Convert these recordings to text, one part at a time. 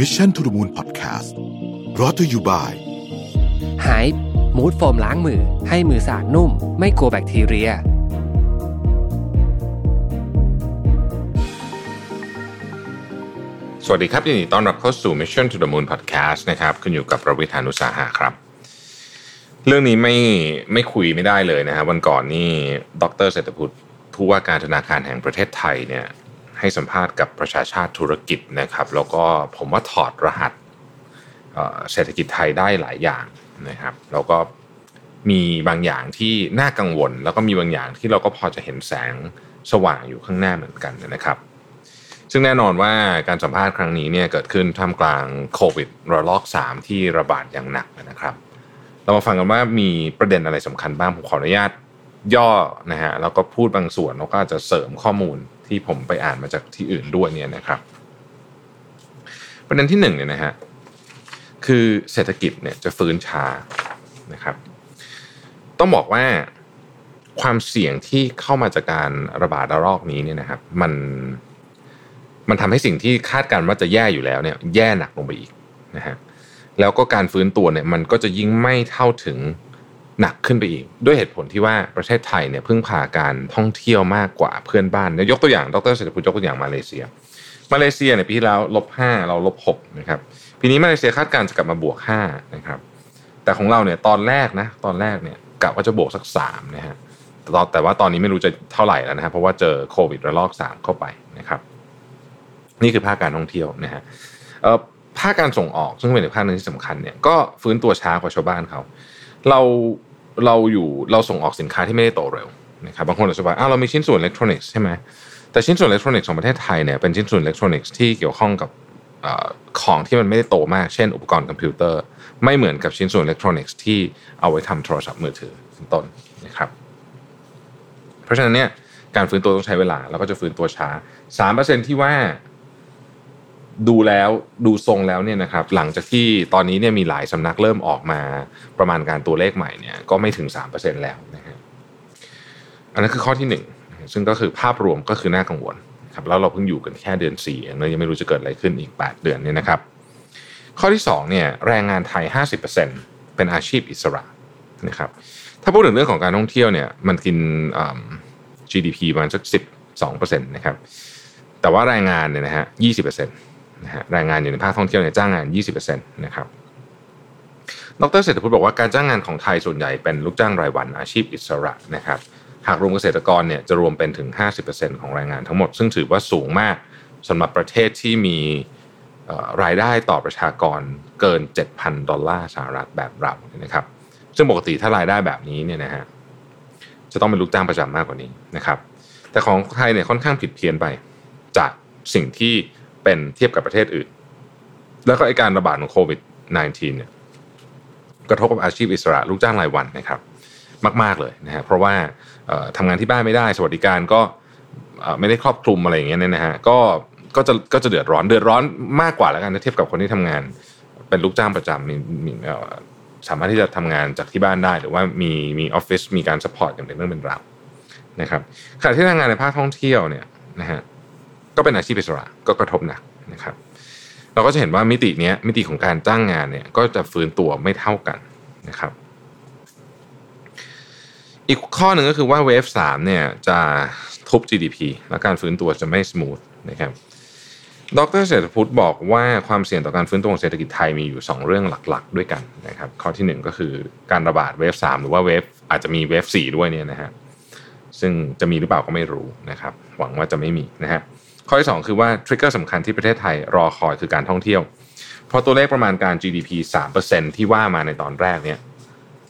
Mission to the Moon Podcast รอ t ธออยู่บ่ายหายมูดโฟมล้างมือ ให้มือสะอาดนุ่ม ไม่กลัวแบคทีเรีย สวัสดีครับยินดีต้อนรับเข้าสู่ Mission to the Moon Podcast นะครับคุณอยู่กับประวิทานุสาหะครับ เรื่องนี้ไม่ไม่คุยไม่ได้เลยนะครับวันก่อนนี่ดรเศรษฐพุทธผู้ว่าการธนาคารแห่งประเทศไทยเนี่ย ให้สัมภาษณ์กับประชาชาติธุรกิจนะครับ แล้วก็ผมว่าถอดรหัสเศรษฐกิจไทยได้หลายอย่างนะครับ แล้วก็มีบางอย่างที่น่ากังวล แล้วก็มีบางอย่างที่เราก็พอจะเห็นแสงสว่างอยู่ข้างหน้าเหมือนกันนะครับ ซึ่งแน่นอนว่าการสัมภาษณ์ครั้งนี้เนี่ยเกิดขึ้นท่ามกลางโควิดระลอก 3 ที่ระบาดอย่างหนักนะครับ เรามาฟังกันว่ามีประเด็นอะไรสำคัญบ้างผมขออนุญาตย่อนะฮะแล้วก็พูดบางส่วนแล้วก็อาจจะเสริมข้อมูล ที่ผมไปอ่านมาจากที่อื่นด้วยเนี่ยนะครับ ประเด็นที่หนึ่งเนี่ยนะฮะคือเศรษฐกิจเนี่ยจะฟื้นช้านะครับ ต้องบอกว่าความเสี่ยงที่เข้ามาจากการระบาดระลอกนี้เนี่ยนะครับ มันมันทำให้สิ่งที่คาดการณ์ว่าจะแย่อยู่แล้วเนี่ย แย่หนักลงไปอีกนะฮะแล้วก็การฟื้นตัวเนี่ยมันก็จะยิ่งไม่เท่าถึง หนักขึ้นไปอีก ด้วยเหตุผลที่ว่าประเทศไทยเนี่ยพึ่งพาการท่องเที่ยวมากกว่าเพื่อนบ้านยกตัวอย่างดรเศรษฐพุทธยกตัวอย่างมาเลเซีย มาเลเซียเนี่ยปีที่แล้วลบห้าเราลบหกนะครับปีนี้มาเลเซียคาดการณ์จะกลับมาบวกห้านะครับแต่ของเราเนี่ยตอนแรกนะตอนแรกเนี่ยกะว่าจะบวกสักสามนะฮะแต่แต่ว่าตอนนี้ไม่รู้จะเท่าไหร่แล้วนะครับเพราะว่าเจอโควิดระลอกสามเข้าไปนะครับ นี่คือภาคการท่องเที่ยวนะฮะภาคการส่งออกซึ่งเป็นอีกภาคหนึ่งที่สำคัญเนี่ยก็ฟื้นตัวช้ากว่าชาวบ้านเขาเรา เราอยู่เราส่งออกสินค้าที่ไม่ได้โตเร็วนะครับบางคนอาจจะบอกอ้าวเรามีชิ้นส่วนอิเล็กทรอนิกส์ใช่ไหมแต่ชิ้นส่วนอิเล็กทรอนิกส์ของประเทศไทยเนี่ยเป็นชิ้นส่วนอิเล็กทรอนิกส์ที่เกี่ยวข้องกับอของที่มันไม่ได้โตมากเช่นอุปกรณ์คอมพิวเตอร์ ไม่เหมือนกับชิ้นส่วนอิเล็กทรอนิกส์ที่เอาไว้ทำโทรศัพท์มือถือเป็นต้นนะครับ เพราะฉะนั้นเนี่ยการฟื้นตัวต้องใช้เวลา แล้วก็จะฟื้นตัวช้าสามเปอร์เซ็นที่ว่า ดูแล้วดูทรงแล้วเนี่ยนะครับหลังจากที่ตอนนี้เนี่ยมีหลายสำนักเริ่มออกมาประมาณการตัวเลขใหม่เนี่ยก็ไม่ถึง 3%แล้วนะฮะอันนั้นคือข้อที่หนึ่งซึ่งก็คือภาพรวมก็คือน่ากังวลครับแล้วเราเพิ่งอยู่กันแค่เดือน4เองเรายังไม่รู้จะเกิดอะไรขึ้นอีก 8 เดือนเนี่ยนะครับ ข้อที่2เนี่ยแรงงานไทย 50%เป็นอาชีพอิสระนะครับถ้าพูดถึงเรื่องของการท่องเที่ยวเนี่ยมันกินอืม GDP ประมาณสัก12%นะครับแต่ว่าแรงงานเนี่ยนะฮะ20%นะฮะแรงงานอยู่ในภาคท่องเที่ยวเนี่ยจ้างงาน 20%นะครับดรเศรษฐพุทธบอกว่าการจ้างงานของไทยส่วนใหญ่เป็นลูกจ้างรายวันอาชีพอิสระนะครับหากรวมเกษตรกรเนี่ยจะรวมเป็นถึง 50%ของแรงงานทั้งหมด ซึ่งถือว่าสูงมากสำหรับประเทศที่มีรายได้ต่อประชากรเกิน 7,000 ดอลลาร์สหรัฐแบบเรานะครับ ซึ่งปกติถ้ารายได้แบบนี้เนี่ยนะฮะจะต้องเป็นลูกจ้างประจำมากกว่านี้นะครับ แต่ของไทยเนี่ยค่อนข้างผิดเพี้ยนไปจากสิ่งที่ เป็นเทียบกับประเทศอื่น แล้วก็ไอการระบาดของโควิด -19 เนี่ยกระทบกับอาชีพอิสระลูกจ้างรายวันนะครับ มาก ๆเลยนะฮะเพราะว่าทำงานที่บ้านไม่ได้ สวัสดิการก็ไม่ได้ครอบคลุมอะไรอย่างเงี้ยเนี่ยนะฮะก็ก็จะก็จะเดือดร้อนเดือดร้อนมากกว่าแล้วกันถ้าเทียบกับคนที่ทำงาน เป็นลูกจ้างประจำมีมีสามารถที่จะทำงานจากที่บ้านได้ หรือว่ามีมีออฟฟิศมีการ support อย่างเป็นเรื่องเป็นราวนะครับขณะที่แรงงานในภาคท่องเที่ยวเนี่ยนะฮะ ก็เป็นอาชีพอิสระก็กระทบหนักนะครับ เราก็จะเห็นว่ามิติเนี้ยมิติของการจ้างงานเนี่ยก็จะฟื้นตัวไม่เท่ากันนะครับ อีกข้อหนึ่งก็คือว่า wave สามเนี่ยจะทุบ GDP และการฟื้นตัวจะไม่ส o t h นะครับดรเศรษฐพุทธบอกว่าความเสี่ยงต่อการฟื้นตัวของเศรษฐกิจไทยมีอยู่ 2 เรื่องหลักๆ ด้วยกันนะครับข้อทีหนึ่1 ก็คือการระบาดเวฟ3หรือว่าเวฟอาจจะมีเวฟ4ด้วยเนี่ยนะฮะซึ่งจะมีหรือเปล่าก็ไม่รู้นะครับหวังว่าจะไม่มีนะฮะ ข้อที่2คือว่าทริกเกอร์สำคัญที่ประเทศไทยรอคอยคือการท่องเที่ยว เพราะตัวเลขประมาณการ GDP 3%ที่ว่ามาในตอนแรกเนี่ย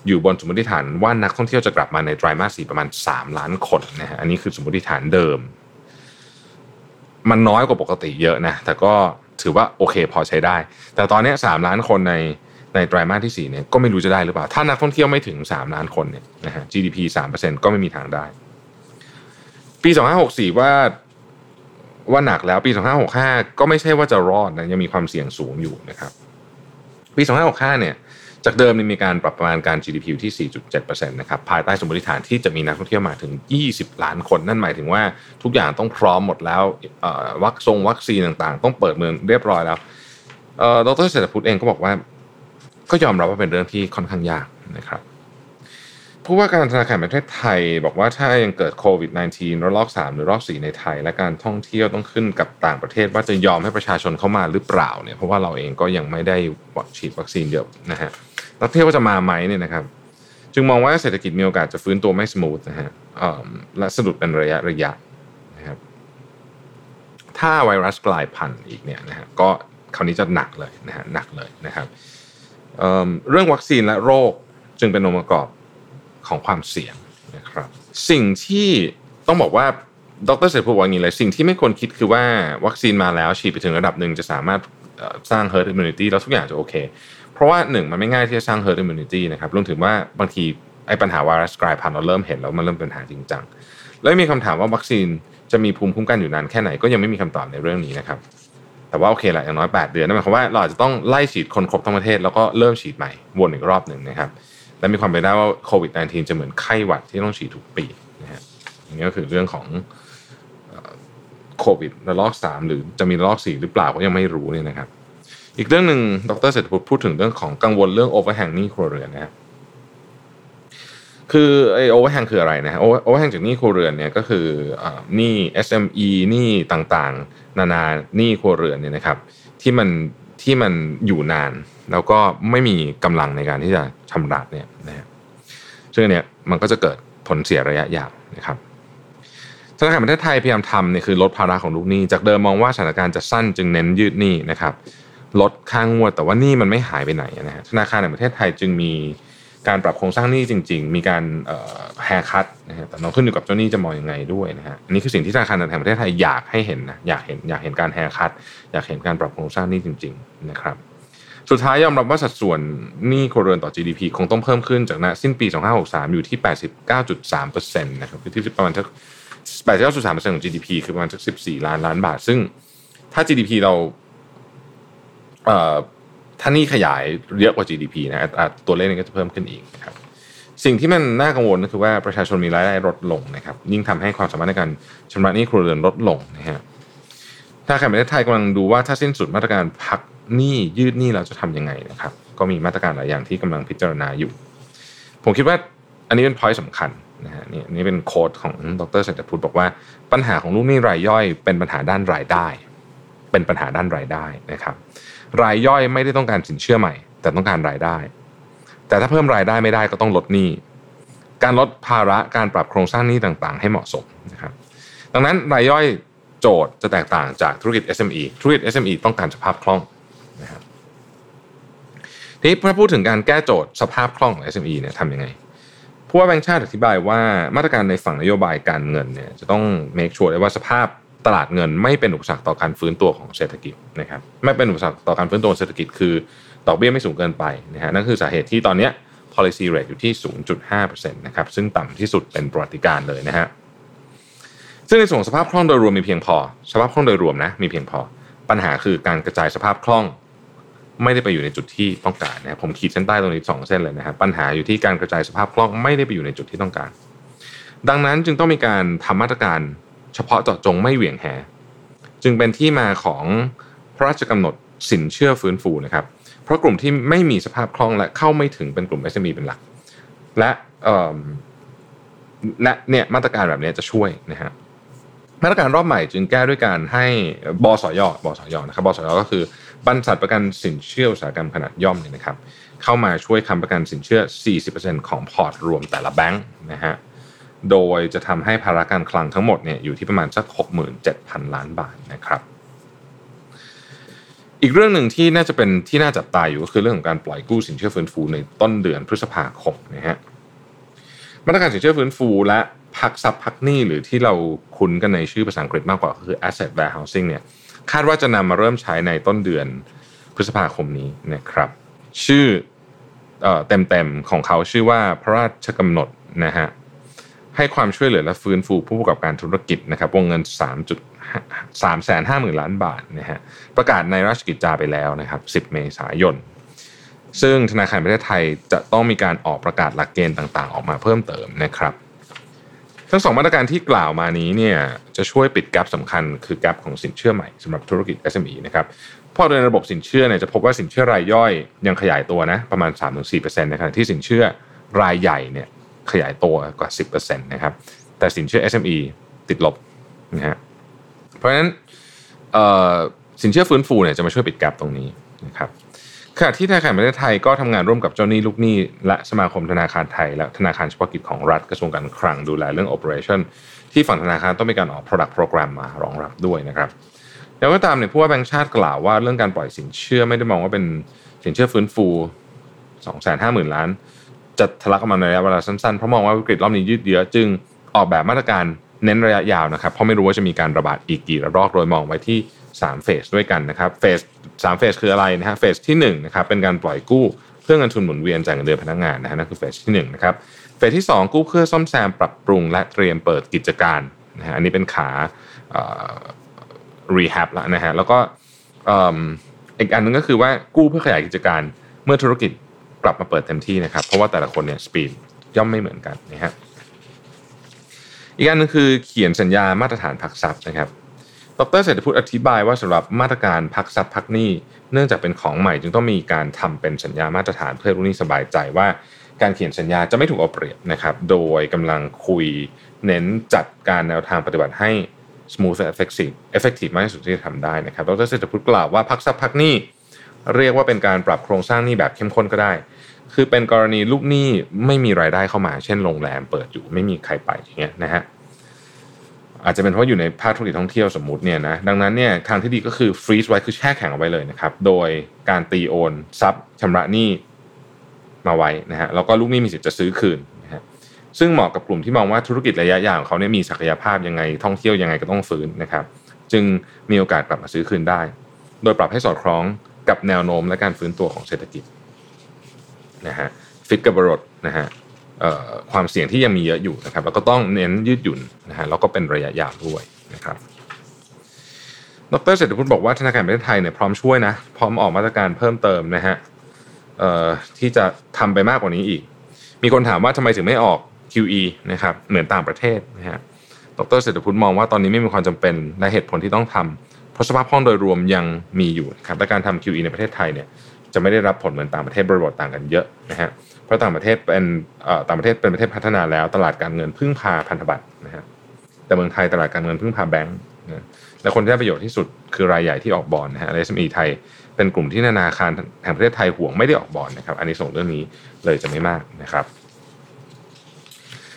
อยู่บนสมมติฐานว่านักท่องเที่ยวจะกลับมาในไตรมาสสี่ประมาณ 3 ล้านคนนะฮะอันนี้คือสมมติฐานเดิม มันน้อยกว่าปกติเยอะนะแต่ก็ถือว่าโอเคพอใช้ได้ แต่ตอนนี้สามล้านคนในในไตรมาสที่4เนี่ยก็ไม่รู้จะได้หรือเปล่า ถ้านักท่องเที่ยวไม่ถึง 3 ล้านคนเนี่ยนะฮะ GDP 3%ก็ไม่มีทางได้ ปี 2564 ว่า ว่าหนักแล้วปี 2565 ก็ไม่ใช่ว่าจะรอดนะยังมีความเสี่ยงสูงอยู่นะครับ ปี 2565 เนี่ยจากเดิมนี่มีการปรับประมาณการ GDP ที่ 4.7%นะครับภายใต้สมมติฐานที่จะมีนักท่องเที่ยวมาถึง 20 ล้านคน นั่นหมายถึงว่าทุกอย่างต้องพร้อมหมดแล้ววัคซงวัคซีนต่างๆ ต้องเปิดเมืองเรียบร้อยแล้วดรเศรษฐพุทธเองก็บอกว่า ก็ยอมรับว่าเป็นเรื่องที่ค่อนข้างยากนะครับ ผู้ว่าการธนาคารแห่งประเทศไทย บอกว่าถ้ายังเกิดโควิด -19 ระลอก3หรือรอบ4ในไทย และการท่องเที่ยวต้องขึ้นกับต่างประเทศว่าจะยอมให้ประชาชนเข้ามาหรือเปล่าเนี่ยเพราะว่าเราเองก็ยังไม่ได้ฉีดวัคซีนเยอะนะฮะนักท่องเที่ยวจะมาไหมเนี่ยนะครับ จึงมองว่าเศรษฐกิจมีโอกาสจะฟื้นตัวไม่ smooth นะฮะและสะดุดเป็นระยะระยะนะครับถ้าไวรัสกลายพันธุ์อีกเนี่ยนะฮะก็คราวนี้จะหนักเลยนะฮะหนักเลยนะครับเรื่องวัคซีนและโรคจึงเป็นองค์ประกอบ ของความเสี่ยงนะครับสิ่งที่ต้องบอกว่าดร.เศรษฐพุฒิพูดว่าอย่างนี้เลยสิ่งที่ไม่ควรคิดคือว่าวัคซีนมาแล้วฉีดไปถึงระดับหนึ่งจะสามารถสร้าง herd immunity แล้วทุกอย่างจะโอเค เพราะว่าหนึ่งมันไม่ง่ายที่จะสร้าง herd immunity นะครับรวมถึงว่าบางทีไอ้ปัญหาไวรัสกลายพันธุ์เราเริ่มเห็นแล้วมันเริ่มเป็นปัญหาจริงจังแล้วมีคำถามว่าวัคซีนจะมีภูมิคุ้มกันอยู่นานแค่ไหนก็ยังไม่มีคำตอบในเรื่องนี้นะครับแต่ว่าโอเคแหละอย่างน้อย 8 เดือนนั่นหมายความว่าเราจจะต้องไล่ฉีดคนครบทั้งประเทศแล้วก็เริ่มฉีดใหม่วนอีกรอบหนึ่งนะครับ และมีความเป็นได้ว่าโควิด -19 จะเหมือนไข้หวัดที่ต้องฉีดทุกปีนะฮะอย่างนี้ก็คือเรื่องของโควิดระลอกสามหรือจะมีระลอกสี่หรือเปล่าก็ยังไม่รู้เนี่ยนะครับ อีกเรื่องหนึ่งดร.เศรษฐพุฒิพูดถึงเรื่องของกังวลเรื่อง overhang หนี้ครัวเรือนนะครับคือไอ้ overhang คืออะไรนะ overhang จากหนี้ครัวเรือนเนี่ยก็คือหนี้ SME หนี้ต่างๆ นานาหนี้ครัวเรือนเนี่ยนะครับ ที่มัน ที่มันอยู่นาน แล้วก็ไม่มีกำลังในการที่จะชำระเนี่ยนะฮะซึ่งเนี่ยมันก็จะเกิดผลเสียระยะยาวนะครับธนาคารประเทศไทยพยายามทำเนี่ยคือลดภาระของลูกหนี้ จากเดิมมองว่าสถานการณ์จะสั้นจึงเน้นยืดหนี้นะครับลดค่างวดแต่ว่าหนี้มันไม่หายไปไหนนะฮะธนาคารแห่งประเทศไทยจึงมี การปรับโครงสร้างหนี้จริง ๆ มีการ haircut นะฮะแต่ต้องขึ้นอยู่กับเจ้าหนี้จะมองยังไงด้วยนะฮะอันนี้คือสิ่งที่ธนาคารแห่งประเทศไทยอยากให้เห็นนะอยากเห็นอยากเห็นการ haircut อยากเห็นการปรับโครงสร้างหนี้จริง ๆ นะครับสุดท้ายยอมรับว่าสัดส่วนหนี้ครัวเรือนต่อ GDP คงต้องเพิ่มขึ้นจากณสิ้นปี 2563 อยู่ที่ 89.3%นะครับคือที่ประมาณสัก89.3%ของ GDP คือประมาณสัก 14 ล้านล้านบาท ซึ่งถ้า GDP เราเอ่อ ถ้านี่ขยายเยอะกว่า GDP นะตัวเลขนี้ก็จะเพิ่มขึ้นอีกครับสิ่งที่มันน่ากังวลก็คือว่าประชาชนมีรายได้ลดลงนะครับยิ่งทำให้ความสามารถในการชำระหนี้ครัวเรือนลดลงนะฮะถ้าแข่งประเทศไทยกำลังดูว่าถ้าสิ้นสุดมาตรการพักหนี้ยืดหนี้เราจะทํำยังไงนะครับก็มีมาตรการหลายอย่างที่กำลังพิจารณาอยู่ ผมคิดว่าอันนี้เป็นพอยต์สำคัญนะฮะนี่นี่เป็นโค้ดของดรเศรษฐพุทธบอกว่าปัญหาของลูกหนี้รายย่อย เป็นปัญหาด้านรายได้ เป็นปัญหาด้านรายได้นะครับ รายย่อยไม่ได้ต้องการสินเชื่อใหม่ แต่ต้องการรายได้ แต่ถ้าเพิ่มรายได้ไม่ได้ก็ต้องลดหนี้การลดภาระการปรับโครงสร้างหนี้ต่างๆ ให้เหมาะสมนะครับดังนั้นรายย่อยโจทย์จะแตกต่างจากธุรกิจ SME ธุรกิจ SME ต้องการสภาพคล่องนะครับทีนี้พอพูดถึงการแก้โจทย์สภาพคล่องของ SME เนี่ยทำยังไงผู้ว่าแบงค์ชาติอธิบายว่ามาตรการในฝั่งนโยบายการเงินเนี่ยจะต้อง make sure ได้ว่าสภาพ ตลาดเงินไม่เป็นอุปสรรคต่อการฟื้นตัวของเศรษฐกิจนะครับไม่เป็นอุปสรรคต่อการฟื้นตัวเศรษฐกิจคือดอกเบี้ยไม่สูงเกินไปนะฮะนั่นคือสาเหตุที่ตอนนี้ policy rate อยู่ที่ 0.5%นะครับซึ่งต่ำที่สุดเป็นประวัติการเลยนะฮะซึ่งในส่วนสภาพคล่องโดยรวมมีเพียงพอ สภาพคล่องโดยรวมนะมีเพียงพอ ปัญหาคือการกระจายสภาพคล่องไม่ได้ไปอยู่ในจุดที่ต้องการนะครับผมขีดเส้นใต้ตรงนี้สองเส้นเลยนะครับปัญหาอยู่ที่การกระจายสภาพคล่องไม่ได้ไปอยู่ในจุดที่ต้องการ ดังนั้นจึงต้องมีการทำมาตรการ เฉพาะเจาะจงไม่เหวี่ยงแห จึงเป็นที่มาของพระราชกำหนดสินเชื่อฟื้นฟูนะครับ เพราะกลุ่มที่ไม่มีสภาพคล่องและเข้าไม่ถึงเป็นกลุ่ม SME เป็นหลัก และและเนี่ยมาตรการแบบนี้จะช่วยนะฮะมาตรการรอบใหม่จึงแก้ด้วยการให้บสยบสยนะครับบสยก็คือบรรษัทประกันสินเชื่ออุตสาหกรรมขนาดย่อมเนี่ยนะครับ เข้ามาช่วยค้ำประกันสินเชื่อ 40%ของพอร์ตรวมแต่ละแบงค์นะฮะ โดยจะทำให้ภาระการคลังทั้งหมดเนี่ยอยู่ที่ประมาณสัก 67,000 ล้านบาทนะครับ อีกเรื่องหนึ่งที่น่าจะเป็นที่น่าจับตาอยู่ก็คือเรื่องของการปล่อยกู้สินเชื่อฟื้นฟูในต้นเดือนพฤษภาคมนะฮะมาตรการสินเชื่อฟื้นฟูและพักซับพักหนี้หรือที่เราคุ้นกันในชื่อภาษาอังกฤษมากกว่าคือ asset warehousing เนี่ยคาดว่าจะนำมาเริ่มใช้ในต้นเดือนพฤษภาคมนี้นะครับ ชื่อเต็มๆของเขาชื่อว่าพระราชกำหนดนะฮะ ให้ความช่วยเหลือและฟื้นฟูผู้ประกอบการธุรกิจนะครับวงเงิน 3 3แสนห้าหมื่นล้านบาทนะฮะประกาศในราชกิจจาไปแล้วนะครับ 10 เมษายน ซึ่งธนาคารประเทศไทยจะต้องมีการออกประกาศหลักเกณฑ์ต่างๆ ออกมาเพิ่มเติมนะครับ ทั้งสองมาตรการที่กล่าวมานี้เนี่ยจะช่วยปิดแกลบสำคัญคือแกลบของสินเชื่อใหม่สำหรับธุรกิจ SME นะครับเพราะในระบบสินเชื่อเนี่ยจะพบว่าสินเชื่อรายย่อยยังขยายตัวนะประมาณ 3-4%ในขณะที่สินเชื่อรายใหญ่เนี่ย ขยายตัวกว่า 10%นะครับ แต่สินเชื่อ SME ติดลบนะฮะ เพราะฉะนั้นสินเชื่อฟื้นฟูเนี่ยจะมาช่วยปิดแกลบตรงนี้นะครับขณะที่ธนาคารประเทศไทยก็ทำงานร่วมกับเจ้าหนี้ลูกหนี้และสมาคมธนาคารไทย และธนาคารเฉพาะกิจของรัฐกระทรวงการคลังดูแลเรื่อง operation ที่ฝั่งธนาคารต้องมีการออก product program มารองรับด้วยนะครับอย่างก็ตามเนี่ยผู้ว่าแบงค์ชาติกล่าวว่าเรื่องการปล่อยสินเชื่อไม่ได้มองว่าเป็นสินเชื่อฟื้นฟู 250,000 ล้าน จะทะลักออกมาในระยะเวลาสั้นๆ เพราะมองว่าวิกฤตรอบนี้ยืดเยื้อจึงออกแบบมาตรการเน้นระยะยาวนะครับ เพราะไม่รู้ว่าจะมีการระบาดอีกกี่ระลอกโดยมองไว้ที่3เฟสด้วยกันนะครับเฟสสามเฟสคืออะไรนะฮะเฟสที่1นะครับเป็นการปล่อยกู้เพื่อเงินทุนหมุนเวียนจ่ายเงินเดือนพนักงานนะฮะนั่นคือเฟสที่1นะครับเฟสที่ 2 กู้เพื่อซ่อมแซมปรับปรุงและเตรียมเปิดกิจการนะฮะอันนี้เป็นขารีแฮบแล้วนะฮะแล้วก็อีกอันนึงก็คือว่ากู้เพื่อขยายกิจการเมื่อธุรกิจ กลับมาเปิดเต็มที่นะครับ เพราะว่าแต่ละคนเนี่ยสปีดย่อมไม่เหมือนกันนะฮะอีกอันนึงคือเขียนสัญญามาตรฐานพักทรัพย์นะครับ ดรเศรษฐพุทธอธิบายว่าสำหรับมาตรการพักทรัพย์พักหนี้ เนื่องจากเป็นของใหม่จึงต้องมีการทำเป็นสัญญามาตรฐานเพื่อรู้นี้สบายใจว่าการเขียนสัญญาจะไม่ถูกเอาเปรียบนะครับ โดยกำลังคุยเน้นจัดการแนวทางปฏิบัติให้ smooth and effective effective มากที่สุดที่จะทำได้นะครับ ดรเศรษฐพุทธกล่าวว่าพักทรัพย์พักหนี้ เรียกว่าเป็นการปรับโครงสร้างหนี้แบบเข้มข้นก็ได้ คือเป็นกรณีลูกหนี้ไม่มีรายได้เข้ามา เช่นโรงแรมเปิดอยู่ไม่มีใครไปอย่างเงี้ยนะฮะอาจจะเป็นเพราะอยู่ในภาคธุรกิจท่องเที่ยวสมมุติเนี่ยนะดังนั้นเนี่ยทางที่ดีก็คือฟรีซไว้คือแช่แข็งเอาไว้เลยนะครับโดยการตีโอนซับชำระหนี้มาไว้นะฮะแล้วก็ลูกหนี้มีสิทธิ์จะซื้อคืนนะฮะซึ่งเหมาะกับกลุ่มที่มองว่าธุรกิจระยะยาวของเขาเนี่ยมีศักยภาพยังไงท่องเที่ยวยังไงก็ต้องฟื้นนะครับ จึงมีโอกาสกลับมาซื้อคืนได้ โดยปรับให้สอดคล้องกับแนวโน้มและการฟื้นตัวของเศรษฐกิจ นะฮะฟิตกับบรดนะฮะความเสี่ยงที่ยังมีเยอะอยู่นะครับ แล้วก็ต้องเน้นยืดหยุ่นนะฮะแล้วก็เป็นระยะยาวด้วยนะครับดรเศรษฐพุทธบอกว่าธนาคารประเทศไทยเนี่ยพร้อมช่วยนะพร้อมออกมาตรการเพิ่มเติมนะฮะที่จะทำไปมากกว่านี้อีก มีคนถามว่าทำไมถึงไม่ออก QE นะครับเหมือนต่างประเทศนะฮะดรเศรษฐพุทธมองว่าตอนนี้ไม่มีความจำเป็นและเหตุผลที่ต้องทำเพราะสภาพคล่องโดยรวมยังมีอยู่ครับและการทำ QE ในประเทศไทยเนี่ย จะไม่ได้รับผลเหมือนต่างประเทศบริบทต่างกันเยอะนะฮะเพราะต่างประเทศเป็นต่างประเทศเป็นประเทศพัฒนาแล้ว ตลาดการเงินพึ่งพาพันธบัตรนะฮะแต่เมืองไทยตลาดการเงินพึ่งพาแบงก์นะและคนที่ได้ประโยชน์ที่สุดคือรายใหญ่ที่ออกบอลนะฮะ SME ไทยเป็นกลุ่มที่ธนาคารแห่งประเทศไทยห่วงไม่ได้ออกบอลนะครับ อันนี้ส่งเรื่องนี้เลยจะไม่มากนะครับ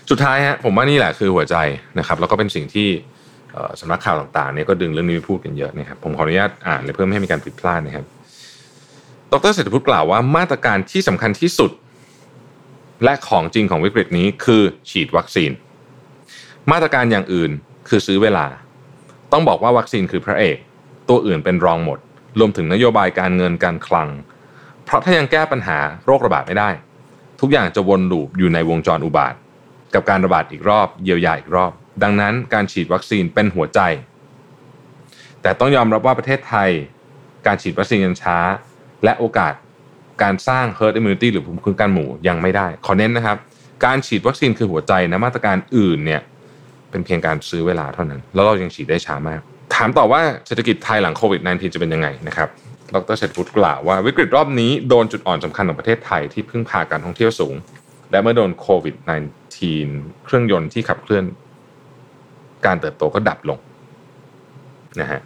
สุดท้ายฮะผมว่านี่แหละคือหัวใจนะครับ แล้วก็เป็นสิ่งที่สำนักข่าวต่างๆเนี่ยก็ดึงเรื่องนี้ไปพูดกันเยอะนะครับ ผมขออนุญาตอ่านเลยเพื่อไม่ให้มีการผิดพลาดนะครับ ดรเศรษฐพุทธกล่าวว่ามาตรการที่สำคัญที่สุด และของจริงของวิกฤตนี้คือฉีดวัคซีน มาตรการอย่างอื่นคือซื้อเวลา ต้องบอกว่าวัคซีนคือพระเอก ตัวอื่นเป็นรองหมด รวมถึงนโยบายการเงินการคลัง เพราะถ้ายังแก้ปัญหาโรคระบาดไม่ได้ ทุกอย่างจะวนลูปอยู่ในวงจรอุบาท กับการระบาดอีกรอบเยียวยาอีกรอบ ดังนั้นการฉีดวัคซีนเป็นหัวใจ แต่ต้องยอมรับว่าประเทศไทย การฉีดวัคซีนยังช้า และโอกาสการสร้าง herd immunity หรือภูมิคุ้มกันหมู่ยังไม่ได้ ขอเน้นนะครับ การฉีดวัคซีนคือหัวใจนะมาตรการอื่นเนี่ยเป็นเพียงการซื้อเวลาเท่านั้น แล้วเรายังฉีดได้ช้ามาก ถามต่อว่าเศรษฐกิจไทยหลังโควิด -19 จะเป็นยังไงนะครับดรเศรษฐพุทธกล่าวว่าวิกฤตรอบนี้โดนจุดอ่อนสำคัญของประเทศไทยที่พึ่งพาการท่องเที่ยวสูง และเมื่อโดนโควิด -19 เครื่องยนต์ที่ขับเคลื่อน การเติบโตก็ดับลงนะฮะ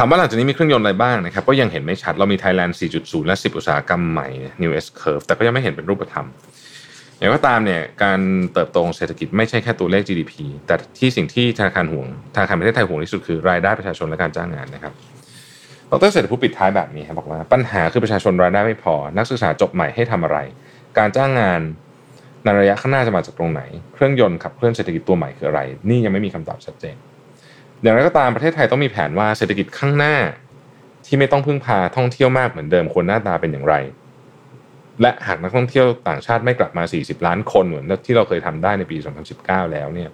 ถามว่าหลังจากนี้มีเครื่องยนต์อะไรบ้างนะครับก็ยังเห็นไม่ชัดเรามี Thailand 4.0 และ 10 อุตสาหกรรมใหม่ New S Curve แต่ก็ยังไม่เห็นเป็นรูปธรรมอย่างก็ตามเนี่ยการเติบโตของเศรษฐกิจไม่ใช่แค่ตัวเลข GDP แต่ที่สิ่งที่ธนาคารห่วงธนาคารประเทศไทยห่วงที่สุดคือรายได้ประชาชนและการจ้างงานนะครับดรเศรษฐผู้ปิดท้ายแบบนี้ครับบอกว่าปัญหาคือประชาชนรายได้ไม่พอ นักศึกษาจบใหม่ให้ทำอะไร การจ้างงานในระยะข้างหน้าจะมาจากตรงไหน เครื่องยนต์ขับเคลื่อนเศรษฐกิจตัวใหม่คืออะไร นี่ยังไม่มีคำตอบชัดเจน อย่างไรก็ตามประเทศไทยต้องมีแผนว่าเศรษฐกิจข้างหน้า ที่ไม่ต้องพึ่งพาท่องเที่ยวมากเหมือนเดิมคนหน้าตาเป็นอย่างไร และหากนักท่องเที่ยวต่างชาติไม่กลับมา 40 ล้านคนเหมือนที่เราเคยทำได้ในปี 2019 แล้วเนี่ย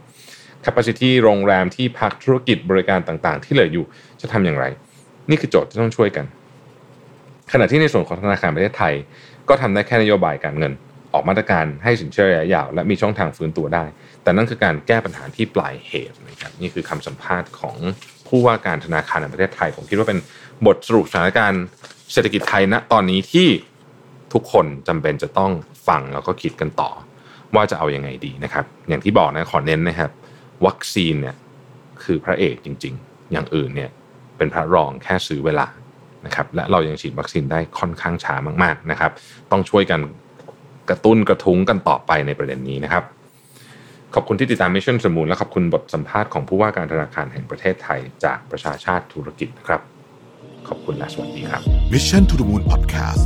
capacity โรงแรมที่พักธุรกิจบริการต่างๆ ที่เหลืออยู่จะทำอย่างไร นี่คือโจทย์ที่ต้องช่วยกัน ขณะที่ในส่วนของธนาคารประเทศไทย ก็ทำได้แค่นโยบายการเงิน ออกมาตรการให้สินเชื่อระยะยาว และมีช่องทางฟื้นตัวได้ แต่นั่นคือการแก้ปัญหาที่ปลายเหตุนะครับนี่คือคำสัมภาษณ์ของผู้ว่าการธนาคารแห่งประเทศไทย ผมคิดว่าเป็นบทสรุปสถานการณ์เศรษฐกิจไทยณตอนนี้ที่ทุกคนจำเป็นจะต้องฟังแล้วก็คิดกันต่อ ว่าจะเอาอยัางไงดีนะครับ อย่างที่บอกนะขอเน้นนะครับ วัคซีนเนี่ยคือพระเอกจริง ๆ อย่างอื่นเนี่ยเป็นพระรองแค่ซื้อเวลานะครับและเรายังฉีดวัคซีนได้ค่อนข้างช้ามากๆนะครับ ต้องช่วยกัน กระตุ้นกระทุ้งกันต่อไปในประเด็นนี้นะครับ ขอบคุณที่ติดตาม Mission to the Moon และขอบคุณบทสัมภาษณ์ของผู้ว่าการธนาคารแห่งประเทศไทย จากประชาชาติธุรกิจนะครับ ขอบคุณและสวัสดีครับ Mission to the Moon Podcast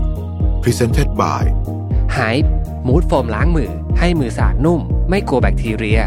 Presented by ไฮมูดโฟมล้างมือ ให้มือสะอาดนุ่ม ไม่กลัวแบคทีเรีย